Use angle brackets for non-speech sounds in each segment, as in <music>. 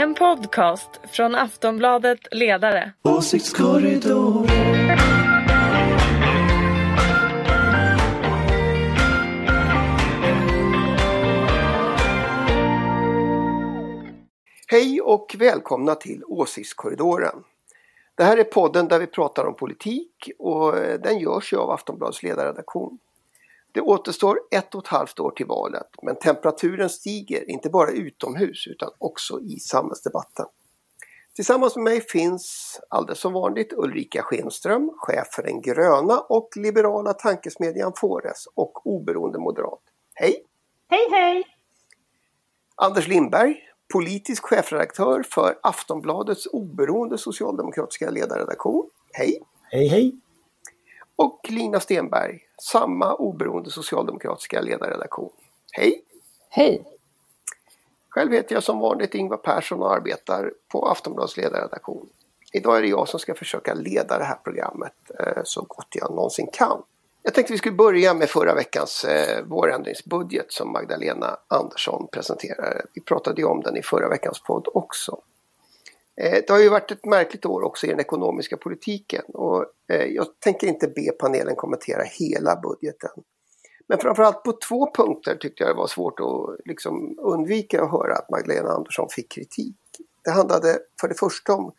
En podcast från Aftonbladet Ledare. Åsiktskorridor. Hej och välkomna till Åsiktskorridoren. Det här är podden där vi pratar om politik och den görs ju av Aftonbladets ledarredaktion. Det återstår ett och ett halvt år till valet men temperaturen stiger inte bara utomhus utan också i samhällsdebatten. Tillsammans med mig finns alldeles som vanligt Ulrika Schenström, chef för den gröna och liberala tankesmedjan Fores och oberoende moderat. Hej! Hej hej! Anders Lindberg, politisk chefredaktör för Aftonbladets oberoende socialdemokratiska ledarredaktion. Hej! Hej hej! Och Lina Stenberg, samma oberoende socialdemokratiska ledarredaktion. Hej! Hej! Själv heter jag som vanligt Ingvar Persson och arbetar på Aftonbladets ledarredaktion. Idag är det jag som ska försöka leda det här programmet eh, så gott jag någonsin kan. Jag tänkte vi skulle börja med förra veckans eh, vårändringsbudget som Magdalena Andersson presenterade. Vi pratade ju om den i förra veckans podd också. Eh, det har ju varit ett märkligt år också i den ekonomiska politiken och eh, jag tänker inte be panelen kommentera hela budgeten. Men framförallt på två punkter tyckte jag det var svårt att liksom undvika att höra att Magdalena Andersson fick kritik. Det handlade för det första om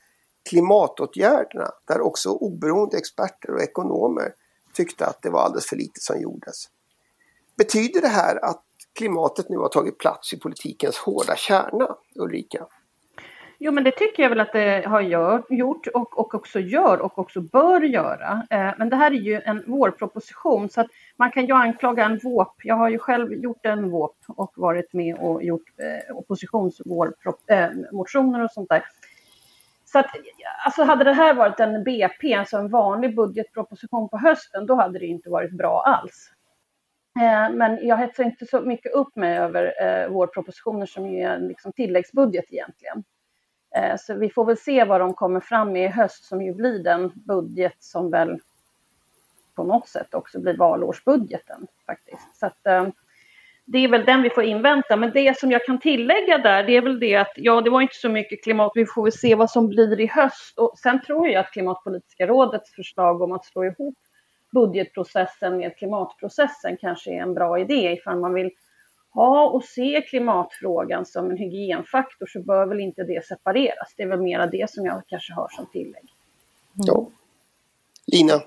klimatåtgärderna där också oberoende experter och ekonomer tyckte att det var alldeles för lite som gjordes. Betyder det här att klimatet nu har tagit plats i politikens hårda kärna, Ulrika? Jo men det tycker jag väl att det har gör, gjort och, och också gör och också bör göra. Eh, men det här är ju en vårproposition så att man kan ju anklaga en VÅP. Jag har ju själv gjort en VÅP och varit med och gjort eh, oppositionsmotioner eh, och sånt där. Så att, alltså hade det här varit en BP, alltså en vanlig budgetproposition på hösten, då hade det inte varit bra alls. Eh, men jag hetsar inte så mycket upp mig över eh, vårpropositioner som ju är en liksom, tilläggsbudget egentligen. Eh, så vi får väl se vad de kommer fram med i höst som ju blir den budget som väl på något sätt också blir valårsbudgeten faktiskt. Så att, eh, det är väl den vi får invänta. Men det som jag kan tillägga där, det är väl det att ja, det var inte så mycket klimat. Vi får väl se vad som blir i höst. Och sen tror jag att Klimatpolitiska rådets förslag om att slå ihop budgetprocessen med klimatprocessen kanske är en bra idé ifall man vill ha och se klimatfrågan som en hygienfaktor så bör väl inte det separeras. Det är väl mera det som jag kanske har som tillägg. Ja. Lina?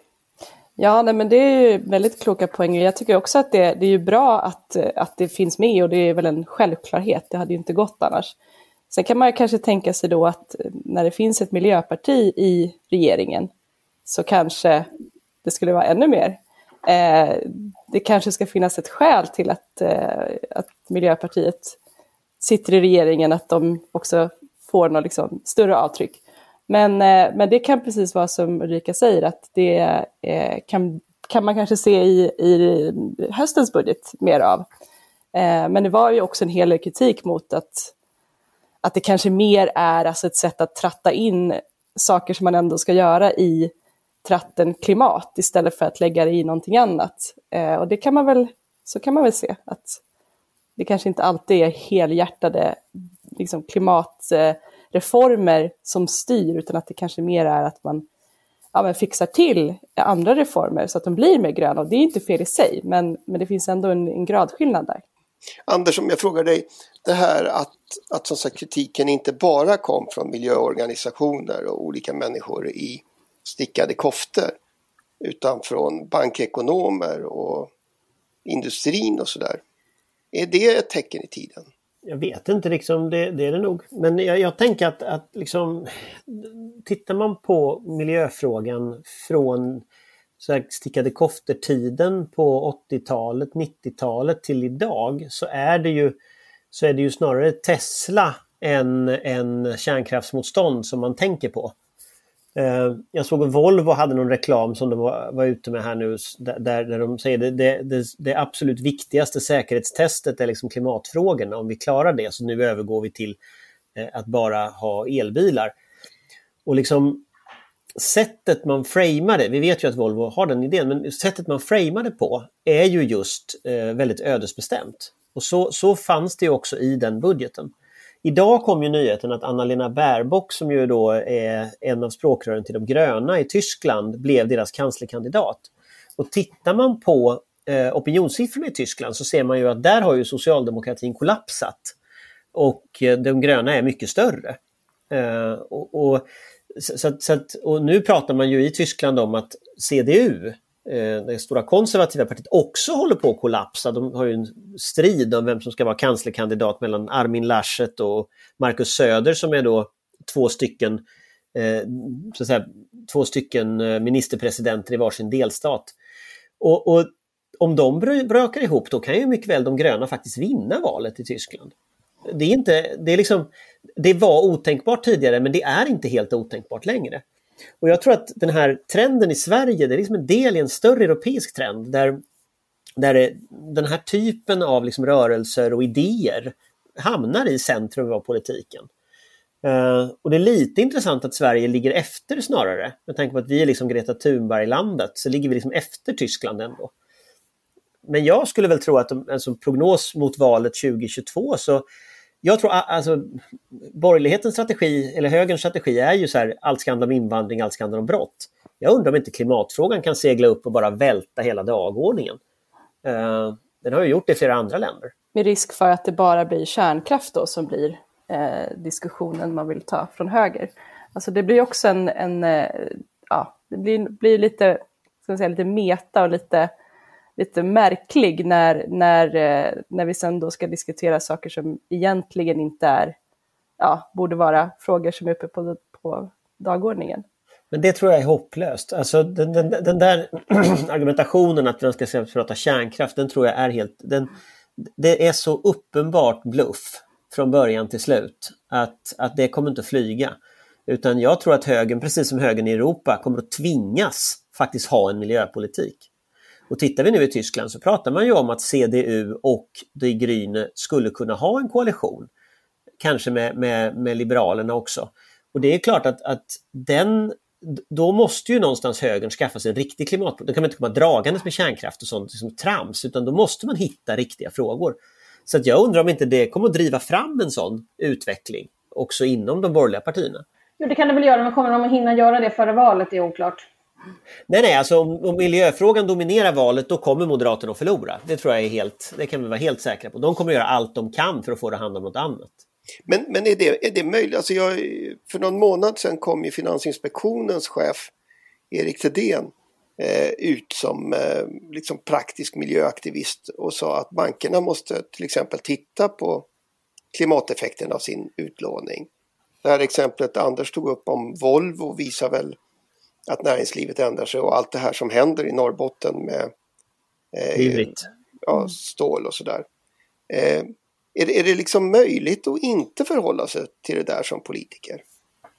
Ja, nej, men det är ju väldigt kloka poänger. Jag tycker också att det, det är ju bra att, att det finns med och det är väl en självklarhet. Det hade ju inte gått annars. Sen kan man kanske tänka sig då att när det finns ett miljöparti i regeringen så kanske det skulle vara ännu mer. Eh, det kanske ska finnas ett skäl till att, eh, att Miljöpartiet sitter i regeringen, att de också får något liksom större avtryck. Men, eh, men det kan precis vara som Ulrika säger, att det eh, kan, kan man kanske se i, i höstens budget mer av. Eh, men det var ju också en hel del kritik mot att, att det kanske mer är alltså ett sätt att tratta in saker som man ändå ska göra i tratten klimat istället för att lägga det i någonting annat. Eh, och det kan man väl, så kan man väl se att det kanske inte alltid är helhjärtade liksom, klimatreformer eh, som styr, utan att det kanske mer är att man ja, men fixar till andra reformer så att de blir mer gröna. Och det är inte fel i sig, men, men det finns ändå en, en gradskillnad där. Anders, om jag frågar dig, det här att, att som sagt, kritiken inte bara kom från miljöorganisationer och olika människor i stickade koftor, utan från bankekonomer och industrin och sådär. Är det ett tecken i tiden? Jag vet inte liksom, det, det är det nog. Men jag, jag tänker att, att liksom, tittar man på miljöfrågan från så här stickade koftor-tiden på 80-talet, 90-talet till idag så är det ju, så är det ju snarare Tesla än, än kärnkraftsmotstånd som man tänker på. Eh, jag såg att Volvo hade någon reklam som de var, var ute med här nu där, där de säger det, det, det, det absolut viktigaste säkerhetstestet är liksom klimatfrågorna. Om vi klarar det så nu övergår vi till eh, att bara ha elbilar. Och liksom sättet man framar det, vi vet ju att Volvo har den idén, men sättet man framar det på är ju just eh, väldigt ödesbestämt. Och så, så fanns det också i den budgeten. Idag kom ju nyheten att Anna-Lena Baerbock som ju då är en av språkrören till de gröna i Tyskland blev deras kanslerkandidat. Och tittar man på eh, opinionssiffrorna i Tyskland så ser man ju att där har ju socialdemokratin kollapsat. Och eh, de gröna är mycket större. Eh, och, och, så, så, och nu pratar man ju i Tyskland om att CDU, Eh, det stora konservativa partiet, också håller på att kollapsa. De har ju en strid om vem som ska vara kanslerkandidat mellan Armin Laschet och Markus Söder som är då två stycken eh, så att säga, två stycken eh, ministerpresidenter i varsin delstat. Och, och om de brakar ihop då kan ju mycket väl de gröna faktiskt vinna valet i Tyskland. Det, är inte, det, är liksom, det var otänkbart tidigare men det är inte helt otänkbart längre. Och jag tror att den här trenden i Sverige det är liksom en del i en större europeisk trend där, där den här typen av liksom rörelser och idéer hamnar i centrum av politiken. Uh, och det är lite intressant att Sverige ligger efter snarare. Med tanke på att vi är liksom Greta Thunberg-landet så ligger vi liksom efter Tyskland ändå. Men jag skulle väl tro att en alltså, prognos mot valet 2022 så jag tror alltså borgerlighetens strategi, eller högerns strategi är ju så här, allt ska handla om invandring, allt ska handla om brott. Jag undrar om inte klimatfrågan kan segla upp och bara välta hela dagordningen. Uh, den har ju gjort det i flera andra länder. Med risk för att det bara blir kärnkraft då som blir eh, diskussionen man vill ta från höger. Alltså det blir också en, en eh, ja, det blir, blir lite, ska säga, lite meta och lite lite märklig när, när, eh, när vi sen då ska diskutera saker som egentligen inte är, ja, borde vara frågor som är uppe på, på dagordningen. Men det tror jag är hopplöst. Alltså den, den, den där <clears throat> argumentationen att man ska prata kärnkraft, den tror jag är helt... Den, det är så uppenbart bluff från början till slut att, att det kommer inte att flyga. Utan jag tror att högern, precis som högern i Europa, kommer att tvingas faktiskt ha en miljöpolitik. Och tittar vi nu i Tyskland så pratar man ju om att CDU och Die Grüne skulle kunna ha en koalition. Kanske med, med, med Liberalerna också. Och det är klart att, att den då måste ju någonstans högern skaffa sig en riktig klimatpolitik. Då kan man inte komma dragandes med kärnkraft och sånt som trams, utan då måste man hitta riktiga frågor. Så att jag undrar om inte det kommer att driva fram en sån utveckling också inom de borgerliga partierna. Jo, det kan det väl göra, men kommer de att hinna göra det före valet Det är oklart. Nej, nej, alltså om, om, miljöfrågan dominerar valet då kommer Moderaterna att förlora. Det tror jag är helt, det kan vi vara helt säkra på. De kommer att göra allt de kan för att få det att handla om något annat. Men, men är, det, är det möjligt? Alltså jag, för någon månad sedan kom ju Finansinspektionens chef Erik Thedéen eh, ut som eh, liksom praktisk miljöaktivist och sa att bankerna måste till exempel titta på klimateffekten av sin utlåning. Det här exemplet Anders tog upp om Volvo visar väl att näringslivet ändrar sig och allt det här som händer i Norrbotten med eh, ja, stål och sådär. Eh, är, det, är det liksom möjligt att inte förhålla sig till det där som politiker?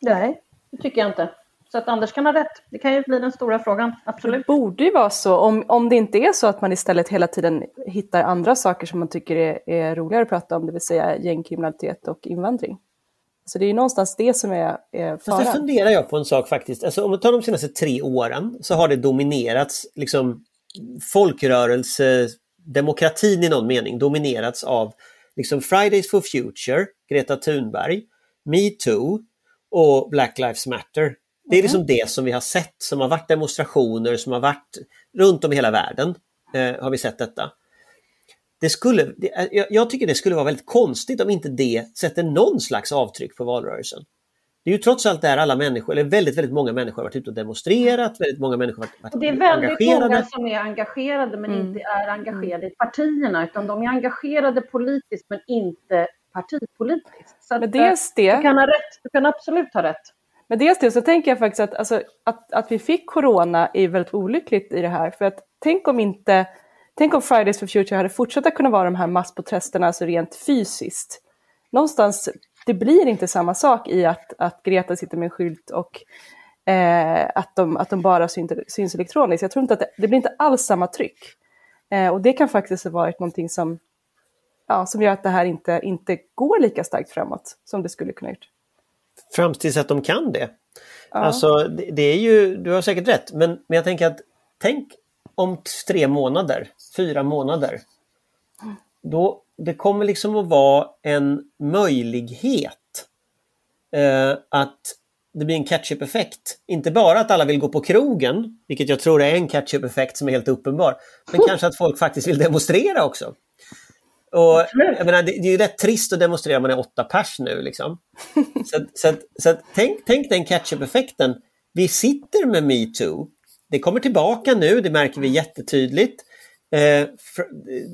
Nej, det tycker jag inte. Så att Anders kan ha rätt. Det kan ju bli den stora frågan, absolut. Det borde ju vara så, om, om det inte är så att man istället hela tiden hittar andra saker som man tycker är, är roligare att prata om, det vill säga gängkriminalitet och invandring. Så det är någonstans det som är, är faran. Fast funderar jag på en sak faktiskt. Alltså, om man tar de senaste tre åren så har det dominerats, liksom folkrörelsedemokratin i någon mening, dominerats av liksom Fridays for Future, Greta Thunberg, metoo och Black Lives Matter. Det är liksom mm. det som vi har sett som har varit demonstrationer som har varit runt om i hela världen. Eh, har vi sett detta det skulle, det, jag, jag, tycker det skulle vara väldigt konstigt om inte det sätter någon slags avtryck på valrörelsen. Det är ju trots allt där alla människor, eller väldigt, väldigt många människor har varit ute och demonstrerat, väldigt många människor har varit, varit Det är väldigt engagerade. många som är engagerade men mm. inte är engagerade i partierna, utan de är engagerade politiskt men inte partipolitiskt. Så men dels det, du, kan ha rätt, du kan absolut ha rätt. Men dels det så tänker jag faktiskt att, alltså, att, att vi fick corona är väldigt olyckligt i det här, för att tänk om inte Tänk om Fridays for Future hade fortsatt att kunna vara de här massprotesterna, alltså rent fysiskt. Någonstans, det blir inte samma sak i att, att Greta sitter med en skylt och eh, att, de, att de bara syns, syns elektroniskt. Jag tror inte att det, det blir inte alls samma tryck. Eh, och det kan faktiskt ha varit någonting som, ja, som gör att det här inte, inte går lika starkt framåt som det skulle kunna gjort. Fram tills att de kan det. Ja. Alltså, det, det, är ju, du har säkert rätt, men, men jag tänker att tänk om tre månader, fyra månader, då det kommer liksom att vara en möjlighet eh, att det blir en catch-up-effekt. Inte bara att alla vill gå på krogen, vilket jag tror är en catch-up-effekt som är helt uppenbar, men kanske att folk faktiskt vill demonstrera också. Och, jag menar, det, det är ju rätt trist att demonstrera om man är åtta pers nu. Liksom. Så, så, så tänk, tänk den catch-up-effekten. Vi sitter med metoo. Det kommer tillbaka nu, det märker vi jättetydligt. Eh,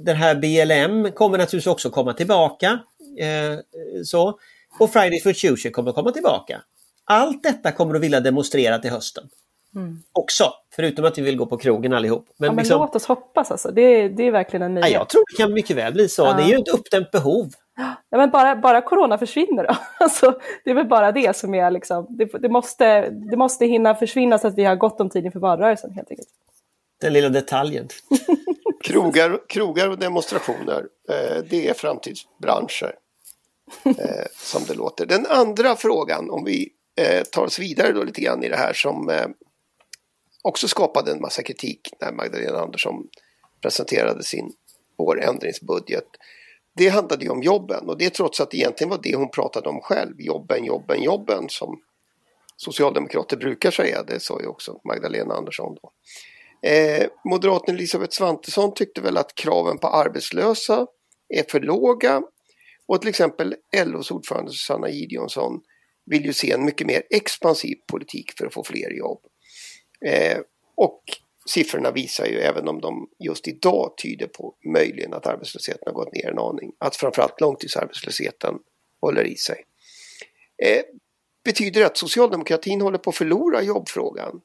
den här BLM kommer naturligtvis också komma tillbaka. Eh, så. Och Fridays for Future kommer komma tillbaka. Allt detta kommer att vilja demonstrera till hösten. Mm. Också, förutom att vi vill gå på krogen allihop. Men, ja, men liksom, låt oss hoppas alltså. Det, det är verkligen en nyhet. Ja, jag tror det kan mycket väl bli så. Ja. Det är ju ett uppdämt behov. Ja, men bara, bara corona försvinner då. <laughs> Alltså, det är väl bara det som är liksom, det, det, måste, det måste hinna försvinna så att vi har gott om tid inför valrörelsen helt enkelt. Den lilla detaljen. <laughs> krogar, krogar och demonstrationer, eh, det är framtidsbranscher. Eh, som det låter. Den andra frågan, om vi eh, tar oss vidare då lite grann i det här som eh, också skapade en massa kritik när Magdalena Andersson presenterade sin vårändringsbudget. Det handlade ju om jobben och det trots att det egentligen var det hon pratade om själv. Jobben, jobben, jobben som socialdemokrater brukar säga. Det sa ju också Magdalena Andersson då. Eh, moderaten Elisabeth Svantesson tyckte väl att kraven på arbetslösa är för låga och till exempel LOs ordförande Susanna Gideonsson vill ju se en mycket mer expansiv politik för att få fler jobb. Eh, och siffrorna visar ju, även om de just idag tyder på möjligen att arbetslösheten har gått ner en aning, att framförallt långtidsarbetslösheten håller i sig. Eh, betyder det att socialdemokratin håller på att förlora jobbfrågan?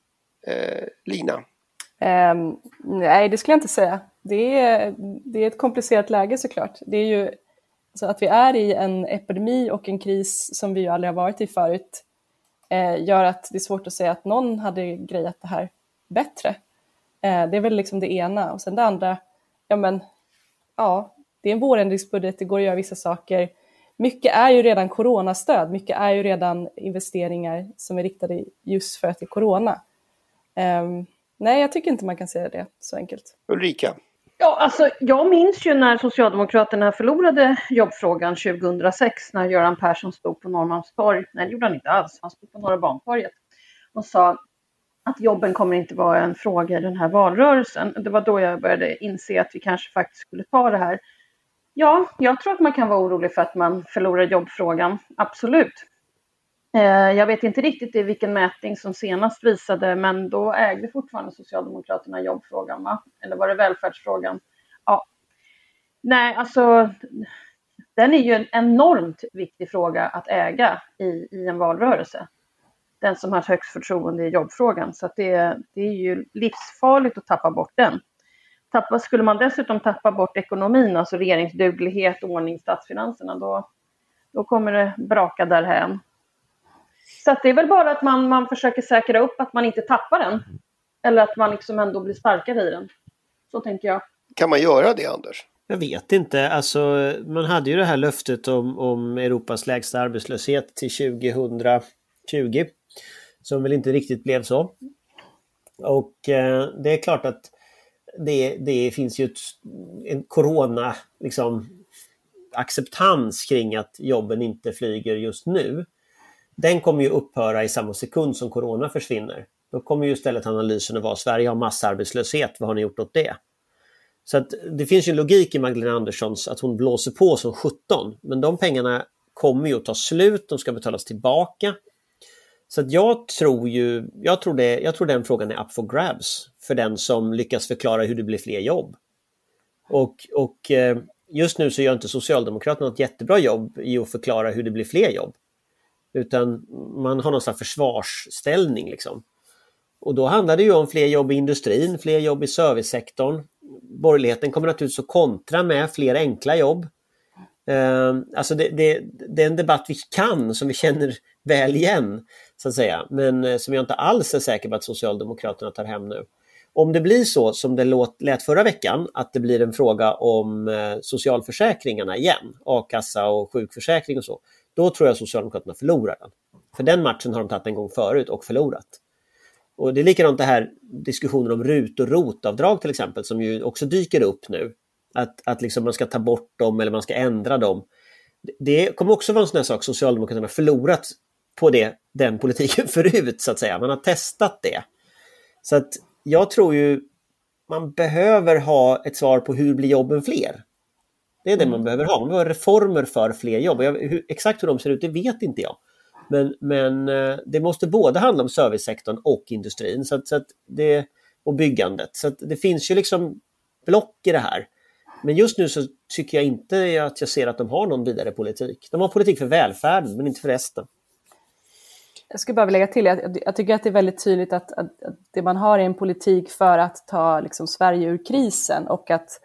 Eh, Lina? Um, nej, det skulle jag inte säga. Det är, det är ett komplicerat läge såklart. Det är ju så att vi är i en epidemi och en kris som vi ju aldrig har varit i förut eh, gör att det är svårt att säga att någon hade grejat det här bättre. Eh, det är väl liksom det ena. Och sen det andra, ja men, ja, det är en vårändringsbudget, det går att göra vissa saker. Mycket är ju redan coronastöd, mycket är ju redan investeringar som är riktade just för att det är corona. Um, nej, jag tycker inte man kan säga det så enkelt. Ulrika? Ja, alltså, jag minns ju när Socialdemokraterna förlorade jobbfrågan 2006 när Göran Persson stod på Norrmalmstorg. Nej, det gjorde han inte alls. Han stod på Norra Bantorget och sa att jobben kommer inte vara en fråga i den här valrörelsen. Det var då jag började inse att vi kanske faktiskt skulle ta det här. Ja, jag tror att man kan vara orolig för att man förlorar jobbfrågan, absolut. Eh, jag vet inte riktigt i vilken mätning som senast visade, men då ägde fortfarande Socialdemokraterna jobbfrågan, va? Eller var det välfärdsfrågan? Ja. Nej, alltså den är ju en enormt viktig fråga att äga i, i en valrörelse. Den som har högst förtroende i jobbfrågan. Så det, det är ju livsfarligt att tappa bort den. Tappa, skulle man dessutom tappa bort ekonomin, alltså regeringsduglighet, ordning statsfinanserna, då, då kommer det braka därhän. Så det är väl bara att man, man försöker säkra upp att man inte tappar den. Eller att man liksom ändå blir starkare i den. Så tänker jag. Kan man göra det Anders? Jag vet inte. Alltså, man hade ju det här löftet om, om Europas lägsta arbetslöshet till 2020. Som väl inte riktigt blev så. Och eh, det är klart att det, det finns ju ett, en corona liksom, acceptans kring att jobben inte flyger just nu den kommer ju upphöra i samma sekund som corona försvinner. Då kommer ju istället analysen att vara Sverige har massarbetslöshet, vad har ni gjort åt det? Så att det finns ju en logik i Magdalena Anderssons att hon blåser på som 17, men de pengarna kommer ju att ta slut, de ska betalas tillbaka. Så att jag tror ju, jag tror, det, jag tror den frågan är up for grabs för den som lyckas förklara hur det blir fler jobb. Och, och eh, just nu så gör inte Socialdemokraterna något jättebra jobb i att förklara hur det blir fler jobb. Utan man har någon slags försvarsställning. Liksom. Och då handlar det ju om fler jobb i industrin, fler jobb i servicesektorn. Borgerligheten kommer naturligtvis att kontra med fler enkla jobb. Ehm, alltså det, det, det, är en debatt vi kan, som vi känner väl igen, så att säga. men eh, som jag inte alls är säker på att Socialdemokraterna tar hem nu. Om det blir så som det låt, lät förra veckan, att det blir en fråga om eh, socialförsäkringarna igen, a-kassa och sjukförsäkring och så, då tror jag Socialdemokraterna förlorar den. För den matchen har de tagit en gång förut och förlorat. Och det är likadant det här diskussionen om RUT och ROT-avdrag till exempel som ju också dyker upp nu. Att, att liksom man ska ta bort dem eller man ska ändra dem. Det kommer också vara en sån här sak Socialdemokraterna förlorat på det, den politiken <laughs> förut så att säga. Man har testat det. Så att jag tror ju man behöver ha ett svar på hur blir jobben fler? Det är det man mm. behöver ha. Man behöver reformer för fler jobb. Jag, hur, exakt hur de ser ut, det vet inte jag. Men, men eh, det måste både handla om servicesektorn och industrin så att, så att det, och byggandet. Så att det finns ju liksom block i det här. Men just nu så tycker jag inte att jag ser att de har någon vidare politik. De har politik för välfärden men inte för resten. Jag skulle bara vilja lägga till, jag, jag tycker att det är väldigt tydligt att, att, att det man har är en politik för att ta liksom, Sverige ur krisen och att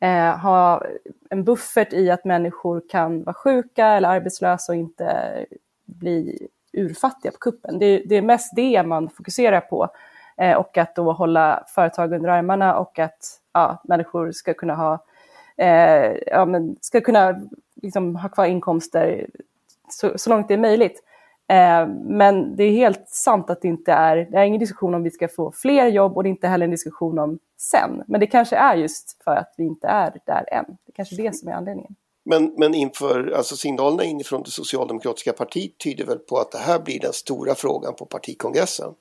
eh, ha en buffert i att människor kan vara sjuka eller arbetslösa och inte bli urfattiga på kuppen. Det, det är mest det man fokuserar på eh, och att då hålla företag under armarna och att ja, människor ska kunna ha eh, ja, men ska kunna liksom, ha kvar inkomster så, så långt det är möjligt. Eh, men det är helt sant att det inte är, det är ingen diskussion om vi ska få fler jobb och det är inte heller en diskussion om sen. Men det kanske är just för att vi inte är där än. Det är kanske är det som är anledningen. Men, men inför, alltså signalerna inifrån det socialdemokratiska partiet tyder väl på att det här blir den stora frågan på partikongressen?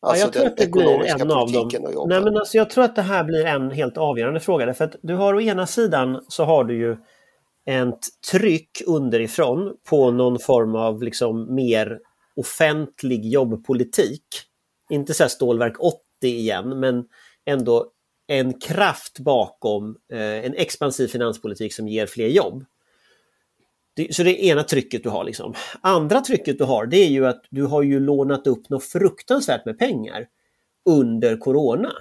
Alltså ja, jag tror att det blir en av dem. Nej, men alltså, jag tror att det här blir en helt avgörande fråga. För att du har å ena sidan så har du ju ett tryck underifrån på någon form av liksom mer offentlig jobbpolitik. Inte så här Stålverk 80 igen, men ändå en kraft bakom eh, en expansiv finanspolitik som ger fler jobb. Det, så det är ena trycket du har. Liksom. Andra trycket du har det är ju att du har ju lånat upp något fruktansvärt med pengar under Corona.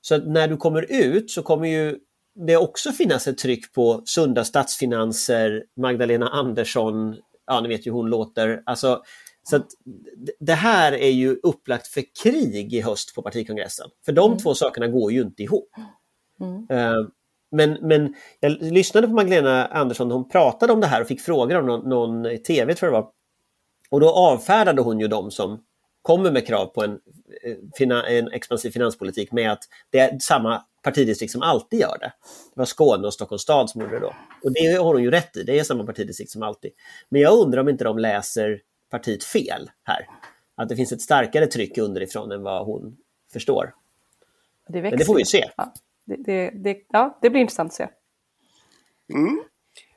Så när du kommer ut så kommer ju det också finnas ett tryck på sunda statsfinanser, Magdalena Andersson, ja ni vet ju hon låter. Alltså, så det här är ju upplagt för krig i höst på partikongressen. För de mm. två sakerna går ju inte ihop. Mm. Men, men jag lyssnade på Magdalena Andersson hon pratade om det här och fick frågor av någon, någon tv tror jag det var. Och då avfärdade hon ju de som kommer med krav på en, eh, en expansiv finanspolitik med att det är samma partidistrikt som alltid gör det. Det var Skåne och Stockholms stad som gjorde det då. Och det har hon ju rätt i, det är samma partidistrikt som alltid. Men jag undrar om inte de läser partiet fel här. Att det finns ett starkare tryck underifrån än vad hon förstår. Det Men det får vi se. Ja, det, det, det, ja, det blir intressant att se. Mm.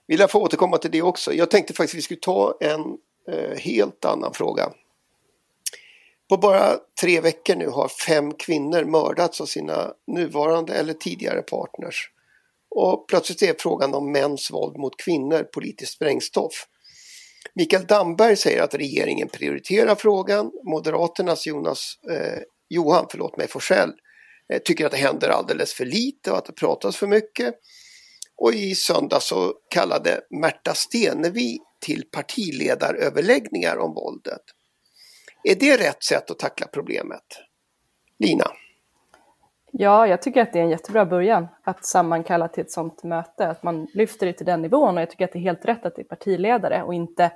Vill jag få återkomma till det också. Jag tänkte faktiskt att vi skulle ta en eh, helt annan fråga. På bara tre veckor nu har fem kvinnor mördats av sina nuvarande eller tidigare partners. Och plötsligt är frågan om mäns våld mot kvinnor politiskt sprängstoff. Mikael Damberg säger att regeringen prioriterar frågan. Moderaternas Jonas, eh, Johan förlåt mig, Forsell Eh, tycker att det händer alldeles för lite och att det pratas för mycket. Och i söndag så kallade Märta Stenevi till partiledaröverläggningar om våldet. Är det rätt sätt att tackla problemet? Lina? Ja, jag tycker att det är en jättebra början att sammankalla till ett sådant möte, att man lyfter det till den nivån och jag tycker att det är helt rätt att det är partiledare och inte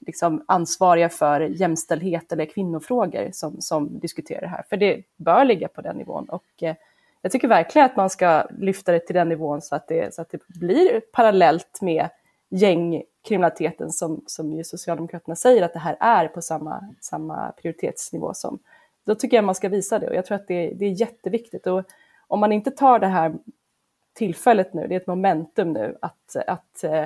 liksom ansvariga för jämställdhet eller kvinnofrågor som, som diskuterar det här, för det bör ligga på den nivån. Och eh, jag tycker verkligen att man ska lyfta det till den nivån så att det, så att det blir parallellt med gängkriminaliteten som, som ju Socialdemokraterna säger att det här är på samma, samma prioritetsnivå som. Då tycker jag man ska visa det och jag tror att det, det är jätteviktigt. Och om man inte tar det här tillfället nu, det är ett momentum nu, att, att eh,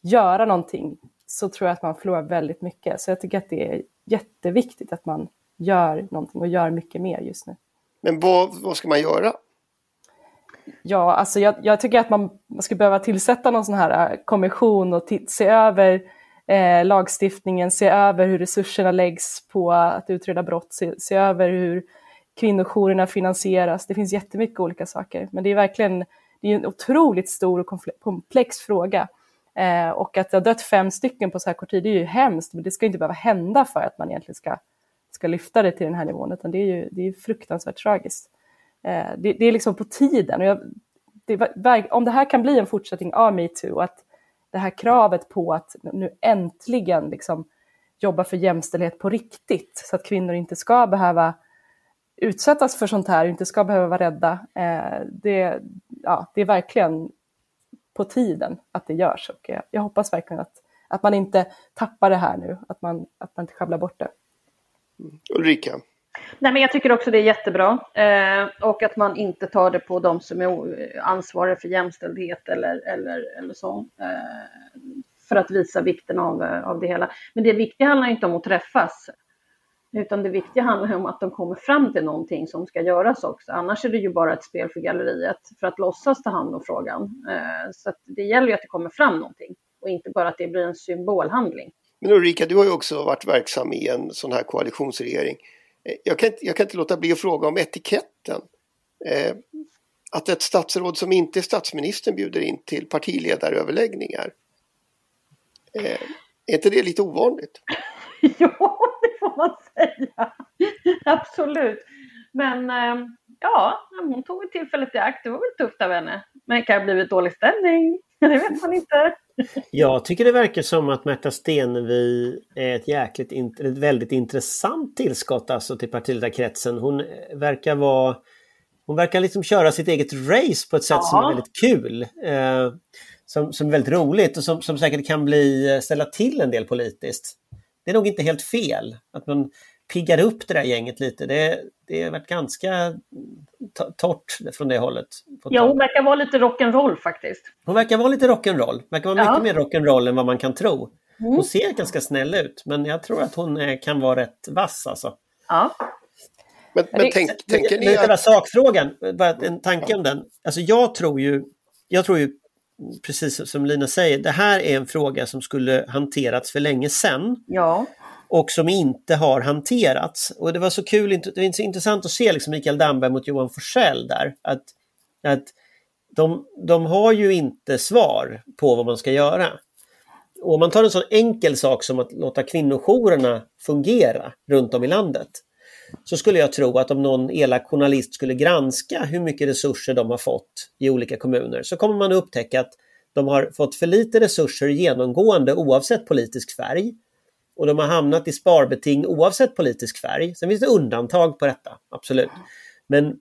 göra någonting så tror jag att man förlorar väldigt mycket. Så jag tycker att det är jätteviktigt att man gör någonting och gör mycket mer just nu. Men vad, vad ska man göra? Ja, alltså jag, jag, tycker att man, man skulle behöva tillsätta någon sån här äh, kommission och se över eh, lagstiftningen, se över hur resurserna läggs på att utreda brott, se, se över hur kvinnojourerna finansieras. Det finns jättemycket olika saker, men det är verkligen det är en otroligt stor och komplex fråga. Eh, och att det har dött fem stycken på så här kort tid, det är ju hemskt, men det ska inte behöva hända för att man egentligen ska, ska lyfta det till den här nivån, utan det är ju det är fruktansvärt tragiskt. Eh, det, det, är liksom på tiden. Och jag, det, om det här kan bli en fortsättning av metoo, att det här kravet på att nu äntligen liksom jobba för jämställdhet på riktigt, så att kvinnor inte ska behöva utsättas för sånt här inte ska behöva vara rädda. Eh, det, ja, det är verkligen på tiden att det görs och jag, jag hoppas verkligen att, att man inte tappar det här nu, att man, att man inte sjabblar bort det. Ulrika? Nej, men jag tycker också det är jättebra. Eh, och att man inte tar det på de som är ansvariga för jämställdhet eller, eller, eller så. Eh, för att visa vikten av, eh, av det hela. Men det viktiga handlar inte om att träffas. Utan det viktiga handlar om att de kommer fram till någonting som ska göras också. Annars är det ju bara ett spel för galleriet för att låtsas ta hand om frågan. Eh, så det gäller ju att det kommer fram någonting och inte bara att det blir en symbolhandling. Men Ulrika, du har ju också varit verksam i en sån här koalitionsregering. Eh, jag kan, jag kan inte låta bli att fråga om etiketten. Eh, att ett statsråd som inte är statsministern bjuder in till partiledaröverläggningar. Är inte det lite ovanligt? <laughs> ja, får <laughs> man säga. Absolut. Men eh, ja, hon tog tillfället i akt. Det var väl tufft av henne. Men det kan ha blivit dålig stämning. <laughs> Det vet man inte. Jag tycker det verkar som att Märta Stenevi är ett, jäkligt, ett väldigt intressant tillskott alltså till partiledarkretsen. Hon verkar vara hon verkar liksom köra sitt eget race på ett sätt ja. som är väldigt kul. Eh, som, som är väldigt roligt och som, som säkert kan bli, ställa till en del politiskt. Det är nog inte helt fel att man piggar upp det där gänget lite. Det, det har varit ganska torrt från det hållet. Ja, hon verkar vara lite rock'n'roll faktiskt. Hon verkar vara lite rock'n'roll. Verkar vara ja. mycket mer rock'n'roll än vad man kan tro. Mm. Hon ser ganska snäll ut, men jag tror att hon är, kan vara rätt vass alltså. Ja. Men, men tänk, tänker ni att... sakfrågan, bara en tanke om den. Alltså jag tror ju, jag tror ju precis som Lina säger, det här är en fråga som skulle hanterats för länge sedan. Ja. Och som inte har hanterats. Och det var så kul, det var så intressant att se liksom Mikael Damberg mot Johan Forsell där. Att, att de, de har ju inte svar på vad man ska göra. Och om man tar en sån enkel sak som att låta kvinnojourerna fungera runt om i landet så skulle jag tro att om någon elak journalist skulle granska hur mycket resurser de har fått i olika kommuner så kommer man att upptäcka att de har fått för lite resurser genomgående oavsett politisk färg. Och de har hamnat i sparbeting oavsett politisk färg. Sen finns det undantag på detta, absolut. Men,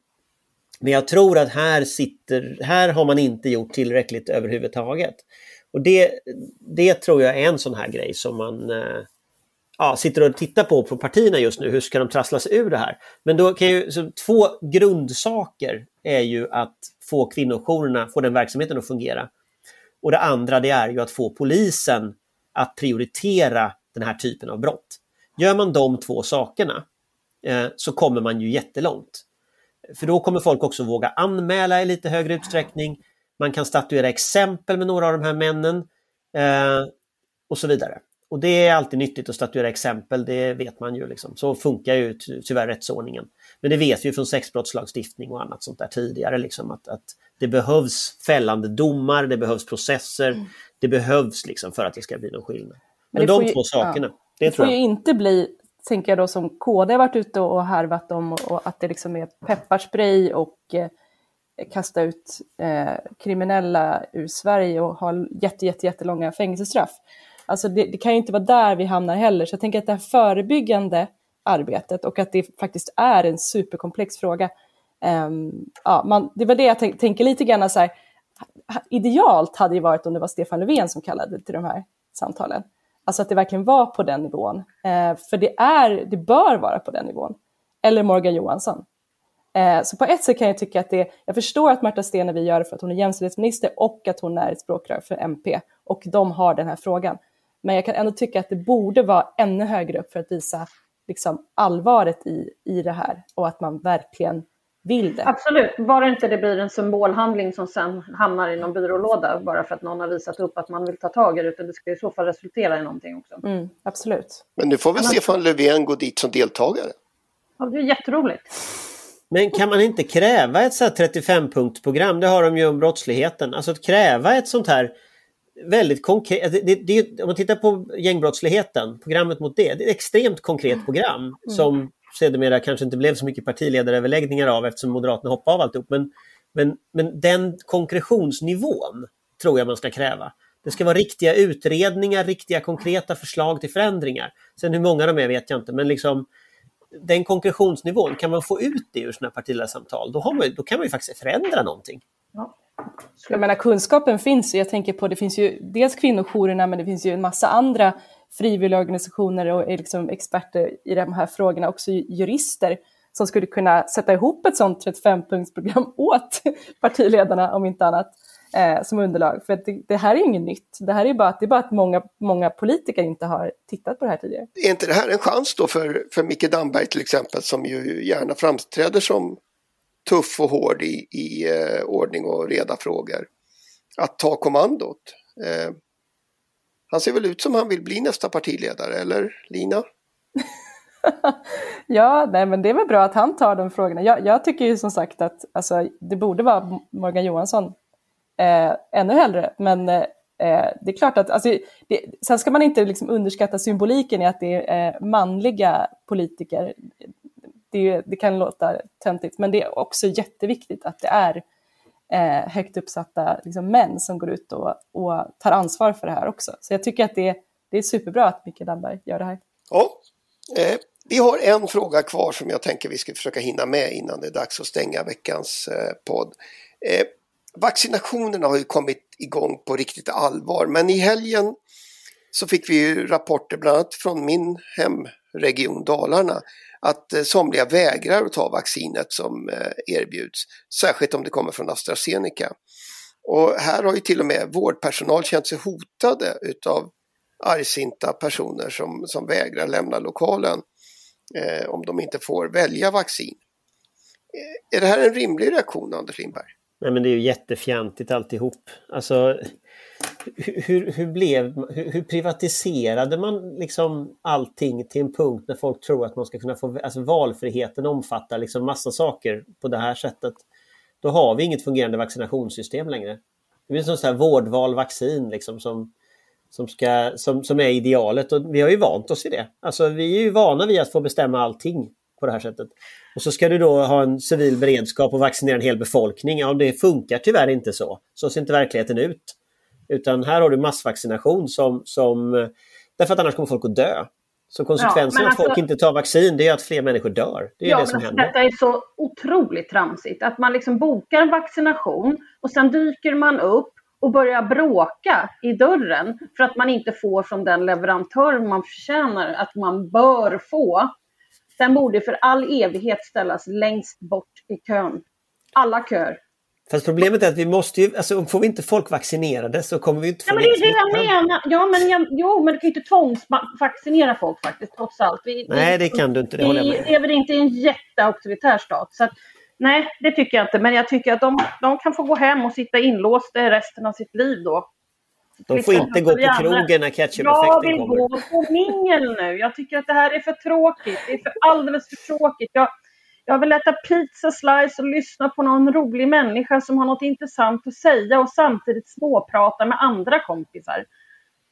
men jag tror att här sitter, här har man inte gjort tillräckligt överhuvudtaget. Och det, det tror jag är en sån här grej som man eh, ja, sitter och tittar på på partierna just nu. Hur ska de trassla sig ur det här? Men då kan ju, så två grundsaker är ju att få kvinnojourerna, få den verksamheten att fungera. Och det andra det är ju att få polisen att prioritera den här typen av brott. Gör man de två sakerna eh, så kommer man ju jättelångt. För då kommer folk också våga anmäla i lite högre utsträckning. Man kan statuera exempel med några av de här männen eh, och så vidare. Och det är alltid nyttigt att statuera exempel, det vet man ju. Liksom. Så funkar ju tyvärr rättsordningen. Men det vet vi från sexbrottslagstiftning och annat sånt där tidigare, liksom, att, att det behövs fällande domar, det behövs processer, mm. det behövs liksom för att det ska bli någon skillnad. Men, Men de ju, två sakerna, ja. det, det tror jag. får ju inte bli, tänker jag då, som KD har varit ute och härvat om, och, och att det liksom är pepparspray och eh, kasta ut eh, kriminella ur Sverige och ha jätte, jätte, jättelånga fängelsestraff. Alltså det, det, kan ju inte vara där vi hamnar heller. Så jag tänker att det här förebyggande arbetet och att det faktiskt är en superkomplex fråga. Um, ja, man, det var det jag tänker lite grann så här, idealt hade ju varit om det var Stefan Löfven som kallade till de här samtalen. Alltså att det verkligen var på den nivån. Eh, för det, är, det bör vara på den nivån. Eller Morgan Johansson. Eh, så på ett sätt kan jag tycka att det, jag förstår att Märta Stenevi gör det för att hon är jämställdhetsminister och att hon är ett språkrör för MP och de har den här frågan. Men jag kan ändå tycka att det borde vara ännu högre upp för att visa liksom, allvaret i, i det här och att man verkligen vill det. Absolut, bara inte det blir en symbolhandling som sen hamnar i någon byrålåda bara för att någon har visat upp att man vill ta tag i det, utan det ska i så fall resultera i någonting också. Mm, absolut. Men nu får väl Annars... Stefan Löfven gå dit som deltagare? Ja, det är jätteroligt. Men kan man inte kräva ett 35-punktsprogram? Det har de ju om brottsligheten. Alltså att kräva ett sånt här väldigt konkret. Det, det, om man tittar på gängbrottsligheten, programmet mot det, det är ett extremt konkret mm. program mm. som sedermera kanske inte blev så mycket partiledaröverläggningar av eftersom Moderaterna hoppade av alltihop. Men, men, men den konkretionsnivån tror jag man ska kräva. Det ska vara riktiga utredningar, riktiga konkreta förslag till förändringar. Sen hur många de är vet jag inte, men liksom den konkretionsnivån, kan man få ut det ur sina partiledarsamtal, då, har man, då kan man ju faktiskt förändra någonting. Ja. Jag menar kunskapen finns jag tänker på det finns ju dels kvinnojourerna men det finns ju en massa andra frivilligorganisationer och eh, liksom experter i de här frågorna, också jurister som skulle kunna sätta ihop ett sånt 35-punktsprogram <laughs> åt partiledarna om inte annat eh, som underlag. För det, det, här är inget nytt. Det här är bara att, det är bara att många, många politiker inte har tittat på det här tidigare. Är inte det här en chans då för, för Micke Damberg till exempel som ju gärna framträder som tuff och hård i, i eh, ordning och reda frågor att ta kommandot? Eh, han ser väl ut som han vill bli nästa partiledare, eller Lina? <laughs> ja, nej, men det är väl bra att han tar de frågorna. Jag, jag tycker ju som sagt att alltså, det borde vara Morgan Johansson eh, ännu hellre. Men eh, eh, det är klart att, alltså, det, sen ska man inte liksom underskatta symboliken i att det är eh, manliga politiker. Det, det, kan låta töntigt, men det är också jätteviktigt att det är eh, högt uppsatta liksom, män som går ut och, och, tar ansvar för det här också. Så jag tycker att det, det är superbra att Micke Damberg gör det här. Ja, eh, vi har en fråga kvar som jag tänker vi ska försöka hinna med innan det är dags att stänga veckans eh, podd. Eh, Vaccinationerna har ju kommit igång på riktigt allvar men i helgen så fick vi ju rapporter bland annat från min hemregion Dalarna att eh, somliga vägrar att ta vaccinet som eh, erbjuds, särskilt om det kommer från AstraZeneca. Och här har ju till och med vårdpersonal känt sig hotade utav argsinta personer som, som vägrar lämna lokalen eh, om de inte får välja vaccin. Eh, är det här en rimlig reaktion, Anders Lindberg? Nej men det är ju jättefjantigt alltihop. Alltså, hur, hur, blev, hur, hur, privatiserade man liksom allting till en punkt när folk tror att man ska kunna få, alltså valfriheten omfattar liksom massa saker på det här sättet. Då har vi inget fungerande vaccinationssystem längre. Det blir som så här vårdval vaccin liksom som, som, ska, som, som är idealet och vi har ju vant oss i det. Alltså vi är ju vana vid att få bestämma allting på det här sättet. Och så ska du då ha en civil beredskap och vaccinera en hel befolkning. Ja, det funkar tyvärr inte så. Så ser inte verkligheten ut. Utan här har du massvaccination som, som därför att annars kommer folk att dö. Så konsekvensen ja, alltså, att folk alltså- inte tar vaccin det är att fler människor dör. Det är ja, det som händer. Detta är så otroligt tramsigt. Att man liksom bokar en vaccination och sen dyker man upp och börjar bråka i dörren för att man inte får som den leverantör man förtjänar att man bör få. Sen borde för all evighet ställas längst bort i kön. Alla köer. Fast problemet är att vi måste ju, alltså får vi inte folk vaccinerade så kommer vi inte få ja, men det är det jag menar. Ja men, jag, jo, men du kan ju inte tvångsvaccinera folk faktiskt trots allt. Vi, nej det kan du inte, det håller jag med Vi lever inte i en jätteauktoritär stat. Så att, nej det tycker jag inte. Men jag tycker att de, de kan få gå hem och sitta inlåsta resten av sitt liv då. De får inte gå på krogen när ketchup-effekten kommer. Jag vill gå på mingel nu. Jag tycker att det här är för tråkigt. Det är för alldeles för tråkigt. Jag, jag vill äta pizza slice och lyssna på någon rolig människa som har något intressant att säga och samtidigt småprata med andra kompisar.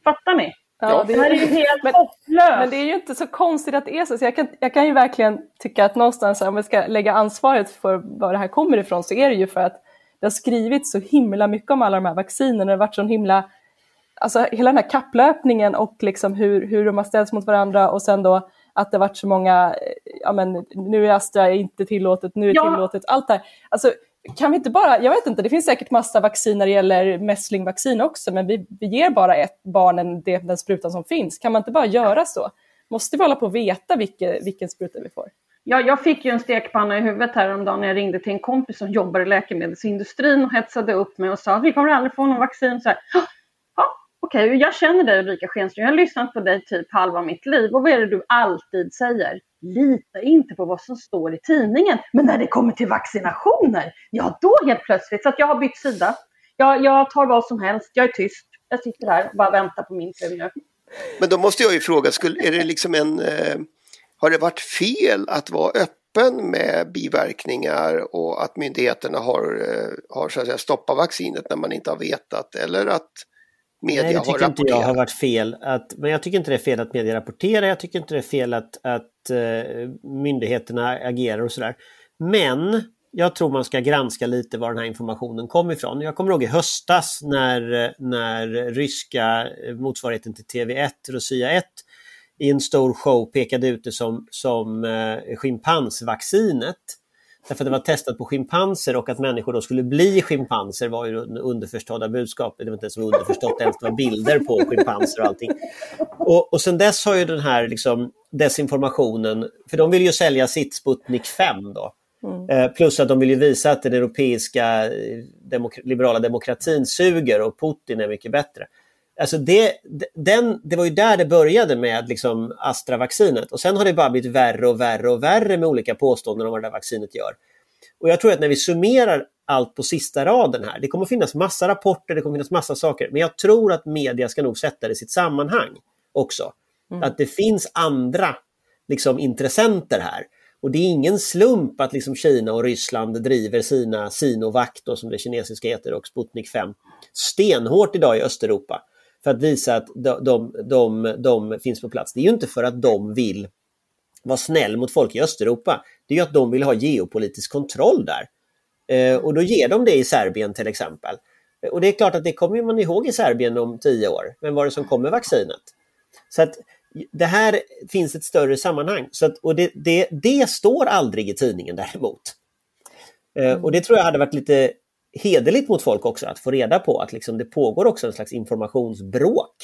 Fattar ni? Ja, det, här är ju helt men, hopplöst. Men det är ju inte så konstigt att det är så. så jag, kan, jag kan ju verkligen tycka att någonstans om vi ska lägga ansvaret för var det här kommer ifrån så är det ju för att det har skrivits så himla mycket om alla de här vaccinerna. Det har varit så himla, alltså hela den här kapplöpningen och liksom hur, hur de har ställts mot varandra och sen då att det varit så många, ja men nu är Astra inte tillåtet, nu är ja. tillåtet, allt det här. Alltså, kan vi inte bara, jag vet inte, det finns säkert massa vaccin när det gäller mässlingvaccin också, men vi, vi ger bara ett barnen det, den sprutan som finns. Kan man inte bara göra så? Måste vi hålla på att veta vilken, vilken spruta vi får? Ja, jag fick ju en stekpanna i huvudet häromdagen när jag ringde till en kompis som jobbar i läkemedelsindustrin och hetsade upp mig och sa vi kommer aldrig få någon vaccin. Så här, okej, okay, jag känner dig Ulrika Schenström, jag har lyssnat på dig typ halva mitt liv. Och vad är det du alltid säger? Lita inte på vad som står i tidningen, men när det kommer till vaccinationer, ja då helt plötsligt, så att jag har bytt sida. Jag, jag tar vad som helst, jag är tyst, jag sitter här och bara väntar på min tur nu. Men då måste jag ju fråga, skulle, är det liksom en, eh, har det varit fel att vara öppen med biverkningar och att myndigheterna har, eh, har så att säga, stoppat vaccinet när man inte har vetat? Eller att media Nej, det tycker inte jag har varit fel. Att, men jag tycker inte det är fel att media rapporterar. Jag tycker inte det är fel att, att uh, myndigheterna agerar och sådär. Men jag tror man ska granska lite var den här informationen kom ifrån. Jag kommer ihåg i höstas när, när ryska motsvarigheten till TV1, Rosia 1, i en stor show pekade ut det som, som eh, schimpansvaccinet. Därför att det var testat på schimpanser och att människor då skulle bli schimpanser var ju det underförstådda budskapet. Det var inte ens underförstått, ens det var bilder på schimpanser och allting. Och, och sen dess har ju den här liksom, desinformationen, för de vill ju sälja sitt Sputnik 5 då. Mm. Eh, plus att de vill ju visa att den europeiska eh, demok liberala demokratin suger och Putin är mycket bättre. Alltså det, den, det var ju där det började med liksom Astra-vaccinet och sen har det bara blivit värre och värre och värre med olika påståenden om vad det där vaccinet gör. Och jag tror att när vi summerar allt på sista raden här, det kommer finnas massa rapporter, det kommer finnas massa saker, men jag tror att media ska nog sätta det i sitt sammanhang också. Mm. Att det finns andra liksom, intressenter här. Och det är ingen slump att liksom Kina och Ryssland driver sina Sinovac, då, som det kinesiska heter, och Sputnik 5 stenhårt idag i Östeuropa för att visa att de, de, de, de finns på plats. Det är ju inte för att de vill vara snäll mot folk i Östeuropa. Det är ju att de vill ha geopolitisk kontroll där. Eh, och då ger de det i Serbien till exempel. Eh, och det är klart att det kommer man ihåg i Serbien om tio år. Vem var det som kom med vaccinet? Så att det här finns ett större sammanhang. Så att, och det, det, det står aldrig i tidningen däremot. Eh, och det tror jag hade varit lite hederligt mot folk också att få reda på att liksom det pågår också en slags informationsbråk.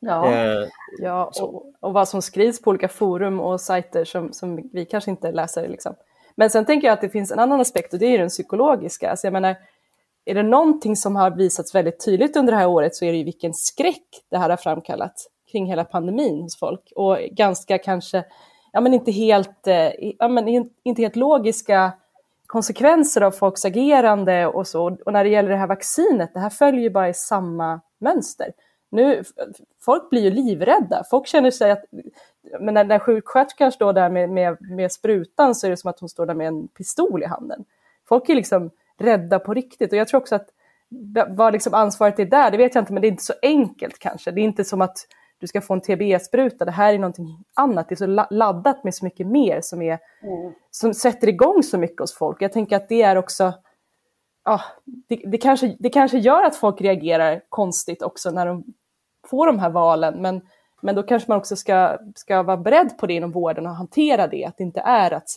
Ja, eh, ja och, och, vad som skrivs på olika forum och sajter som, som vi kanske inte läser. Liksom. Men sen tänker jag att det finns en annan aspekt och det är den psykologiska. Alltså jag menar, är det någonting som har visats väldigt tydligt under det här året så är det ju vilken skräck det här har framkallat kring hela pandemin hos folk. Och ganska kanske, ja men inte helt, eh, ja, men inte helt logiska konsekvenser av folks agerande och så. Och när det gäller det här vaccinet, det här följer ju bara i samma mönster. Nu, folk blir ju livrädda. Folk känner sig att, men när, när sjuksköterskan står där med, med, med sprutan så är det som att hon står där med en pistol i handen. Folk är liksom rädda på riktigt och jag tror också att vad liksom ansvaret är där, det vet jag inte, men det är inte så enkelt kanske. Det är inte som att du ska få en TBE-spruta. Det här är någonting annat. Det är så laddat med så mycket mer som, är, mm. som sätter igång så mycket hos folk. Jag tänker att det är också, ja, det, det, kanske, det kanske gör att folk reagerar konstigt också när de får de här valen. Men, men då kanske man också ska, ska vara beredd på det inom vården och hantera det. Att det inte är att,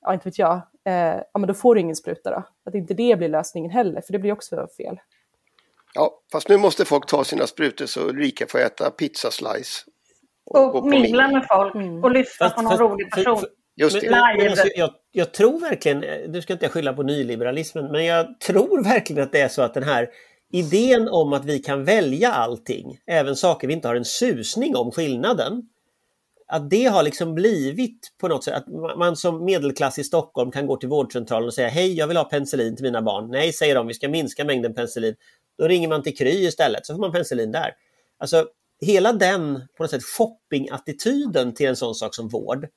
ja inte vet jag, eh, ja men då får du ingen spruta då. Att inte det blir lösningen heller, för det blir också fel. Ja, fast nu måste folk ta sina sprutor så Ulrika får äta pizzaslice. Och, och mingla med folk mm. och lyssna på någon fast, rolig person. Just det. Men, alltså, jag, jag, tror verkligen, nu ska inte jag skylla på nyliberalismen, men jag tror verkligen att det är så att den här idén om att vi kan välja allting, även saker vi inte har en susning om skillnaden, att det har liksom blivit på något sätt att man som medelklass i Stockholm kan gå till vårdcentralen och säga hej, jag vill ha penicillin till mina barn. Nej, säger de, vi ska minska mängden penicillin. Då ringer man till Kry istället så får man penicillin där. Alltså hela den på något sätt shoppingattityden till en sån sak som vård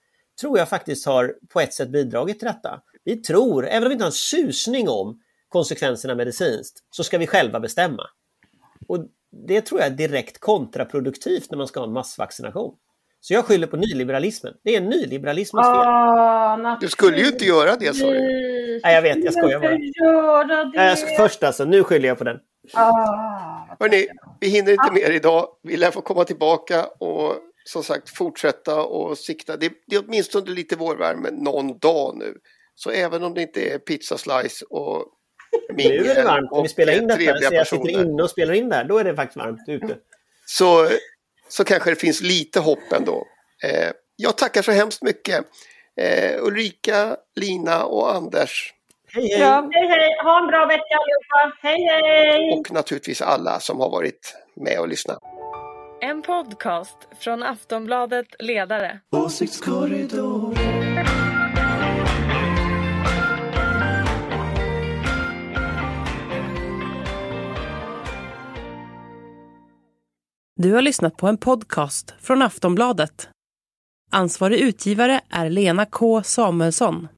tror jag faktiskt har på ett sätt bidragit till detta. Vi tror, även om vi inte har en susning om konsekvenserna medicinskt, så ska vi själva bestämma. Och det tror jag är direkt kontraproduktivt när man ska ha en massvaccination. Så jag skyller på nyliberalismen. Det är nyliberalismens fel. Ah, du skulle ju inte göra det sa du. Nej, jag vet, jag skojar bara. Göra det. först alltså, nu skyller jag på den. Ah, Hörrni, vi hinner inte ah. mer idag. Vi lär få komma tillbaka och som sagt fortsätta och sikta. Det, det är åtminstone lite vårvärme någon dag nu. Så även om det inte är pizzaslice och mingel <laughs> Nu är det varmt. Om vi spelar in detta, så jag sitter inne och spelar in där, då är det faktiskt varmt ute. Så, så kanske det finns lite hopp ändå. Eh, jag tackar så hemskt mycket. Eh, Ulrika, Lina och Anders Hej hej! Ja, hej hej! Ha en bra vecka allihopa! Hej hej! Och naturligtvis alla som har varit med och lyssnat. En podcast från Aftonbladet Ledare. Åsiktskorridor. Du har lyssnat på en podcast från Aftonbladet. Ansvarig utgivare är Lena K Samuelsson.